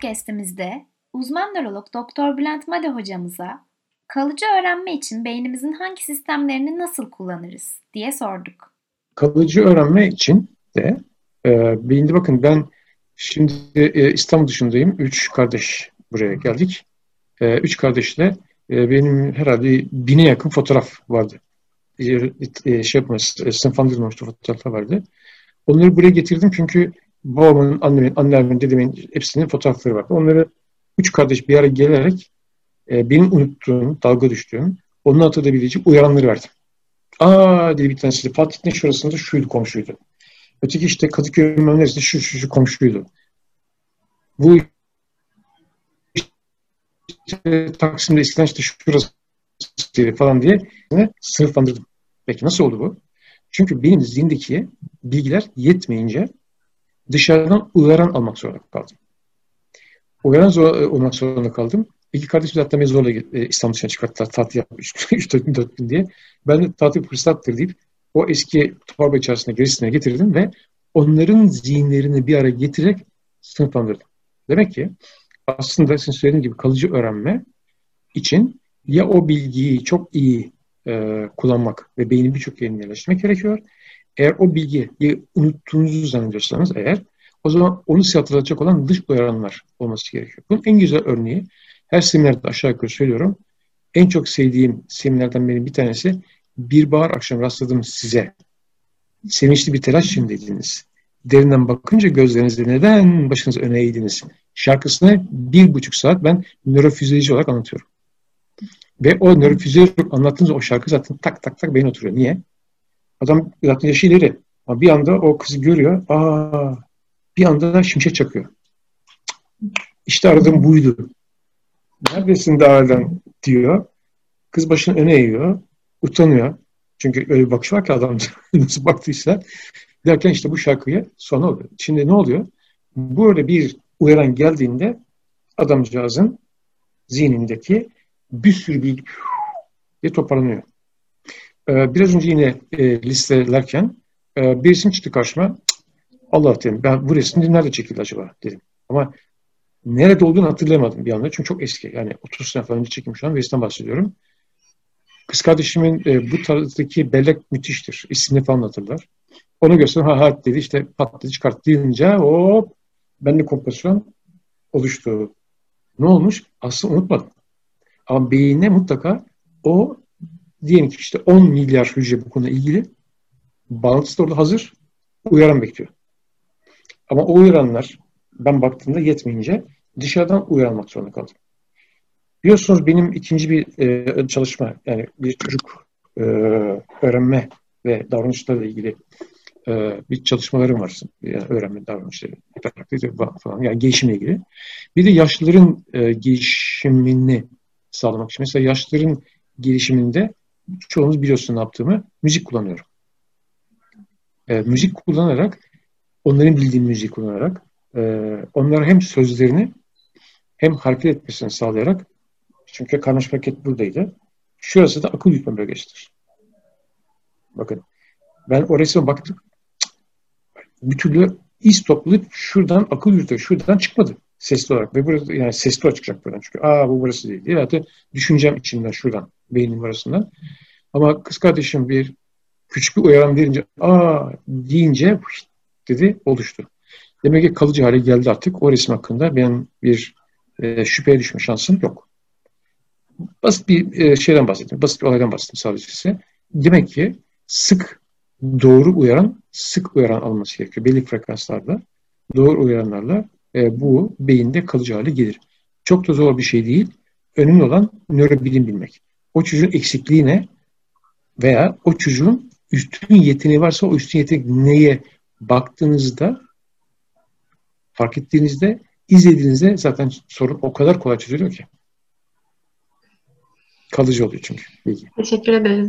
podcast'imizde uzman nörolog Doktor Bülent Made hocamıza kalıcı öğrenme için beynimizin hangi sistemlerini nasıl kullanırız diye sorduk. Kalıcı öğrenme için de e, beyinde bakın ben şimdi e, İstanbul dışındayım. Üç kardeş buraya geldik. E, üç kardeşle e, benim herhalde bine yakın fotoğraf vardı. E, e, şey yapmaz, e, sınıflandırılmamıştı fotoğraflar vardı. Onları buraya getirdim çünkü babamın, annemin, annemin, dedemin hepsinin fotoğrafları var. Onları üç kardeş bir araya gelerek e, benim unuttuğum, dalga düştüğüm, onun hatırlayabilecek uyaranları verdim. Aa dedi bir tanesi Fatih'in şurasında şuydu komşuydu. Öteki işte Kadıköy neresinde şu, şu şu komşuydu. Bu işte Taksim'de eskiden işte şurası falan diye sınıflandırdım. Peki nasıl oldu bu? Çünkü benim zihindeki bilgiler yetmeyince dışarıdan uyaran almak zorunda kaldım. Uyaran zor, e, olmak zorunda kaldım. İki kardeşim zaten beni zorla e, İstanbul dışına çıkarttılar. Tatil yapmış. 3-4 gün, 4 gün diye. Ben de tatil fırsattır deyip o eski torba içerisine gerisine getirdim ve onların zihinlerini bir araya getirerek sınıflandırdım. Demek ki aslında sizin söylediğiniz gibi kalıcı öğrenme için ya o bilgiyi çok iyi e, kullanmak ve beynin birçok yerine yerleştirmek gerekiyor eğer o bilgiyi unuttuğunuzu zannediyorsanız eğer o zaman onu size hatırlatacak olan dış uyaranlar olması gerekiyor. Bunun en güzel örneği her seminerde aşağı yukarı söylüyorum. En çok sevdiğim seminerden benim bir tanesi bir bahar akşam rastladım size. Sevinçli bir telaş içindeydiniz. Derinden bakınca gözlerinizde neden başınız öne eğdiniz? Şarkısını bir buçuk saat ben nörofizyoloji olarak anlatıyorum. Ve o nörofizyoloji anlattığınız o şarkı zaten tak tak tak beyne oturuyor. Niye? Adam zaten yaşı ileri. Ama bir anda o kızı görüyor. Aa, bir anda da şimşek çakıyor. İşte aradığım buydu. Neredesin dağdan diyor. Kız başını öne eğiyor. Utanıyor. Çünkü öyle bir bakış var ki adam nasıl baktıysa. Derken işte bu şarkıya sonra oluyor. Şimdi ne oluyor? Böyle bir uyaran geldiğinde adamcağızın zihnindeki bir sürü bilgi diye toparlanıyor. Ee, biraz önce yine e, listelerken e, bir isim çıktı karşıma. Allah dedim ben bu resim nerede çekildi acaba dedim. Ama nerede olduğunu hatırlayamadım bir anda. Çünkü çok eski. Yani 30 sene falan önce çekilmiş olan bir bahsediyorum. Kız kardeşimin e, bu tarzdaki bellek müthiştir. İsmini falan hatırlar. Onu gösterdim. Ha ha dedi işte pat dedi çıkart deyince hop bende kompozisyon oluştu. Ne olmuş? Aslında unutmadım. Ama beyine mutlaka o diyelim ki işte 10 milyar hücre bu konuyla ilgili bağlantısı da orada hazır. Uyaran bekliyor. Ama o uyaranlar ben baktığımda yetmeyince dışarıdan uyarmak zorunda kaldım. Biliyorsunuz benim ikinci bir e, çalışma yani bir çocuk e, öğrenme ve davranışlarla ilgili e, bir çalışmalarım var. Yani öğrenme davranışları, hiperaktivite falan yani gelişimle ilgili. Bir de yaşlıların e, gelişimini sağlamak için. Mesela yaşlıların gelişiminde çoğunuz biliyorsun ne yaptığımı. Müzik kullanıyorum. E, müzik kullanarak, onların bildiği müziği kullanarak, e, onlara hem sözlerini hem hareket etmesini sağlayarak, çünkü karmaşık hareket buradaydı. Şurası da akıl yürütme bölgesidir. Bakın, ben o resme baktım, bir türlü iz toplayıp şuradan akıl yürütüyor, şuradan çıkmadı sesli olarak. Ve burası yani sesli olarak çıkacak buradan. Çünkü aa bu burası değil. diye. Hatta düşüncem içinden şuradan, beynim arasından. Ama kız kardeşim bir küçük bir uyaran verince aa deyince dedi oluştu. Demek ki kalıcı hale geldi artık. O resim hakkında benim bir e, şüpheye düşme şansım yok. Basit bir e, şeyden bahsettim. Basit bir olaydan bahsettim sadece size. Demek ki sık doğru uyaran, sık uyaran alması gerekiyor. Belli frekanslarda doğru uyaranlarla e, bu beyinde kalıcı hale gelir. Çok da zor bir şey değil. Önemli olan nörobilim bilmek. O çocuğun eksikliği ne? Veya o çocuğun üstün yeteneği varsa o üstün yetenek neye baktığınızda fark ettiğinizde izlediğinizde zaten sorun o kadar kolay çözülüyor ki. Kalıcı oluyor çünkü. Bilgi. Teşekkür ederiz.